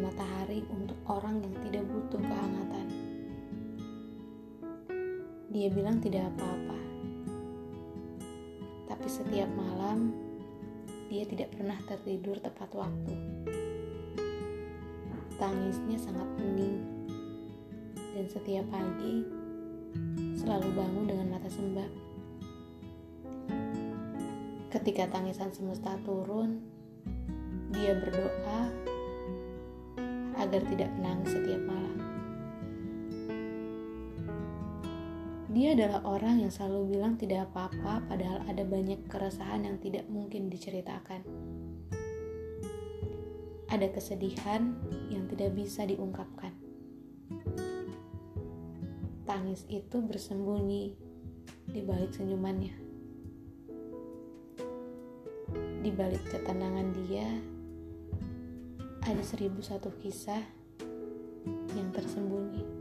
matahari untuk orang yang tidak butuh kehangatan. Dia bilang tidak apa-apa, tapi setiap malam dia tidak pernah tertidur tepat waktu. Tangisnya sangat pening, dan setiap pagi selalu bangun dengan mata sembab. Ketika tangisan semesta turun, dia berdoa agar tidak menangis setiap malam. Dia adalah orang yang selalu bilang tidak apa-apa, padahal ada banyak keresahan yang tidak mungkin diceritakan. Ada kesedihan yang tidak bisa diungkapkan. Tangis itu bersembunyi di balik senyumannya. Di balik ketenangan dia, ada seribu satu kisah yang tersembunyi.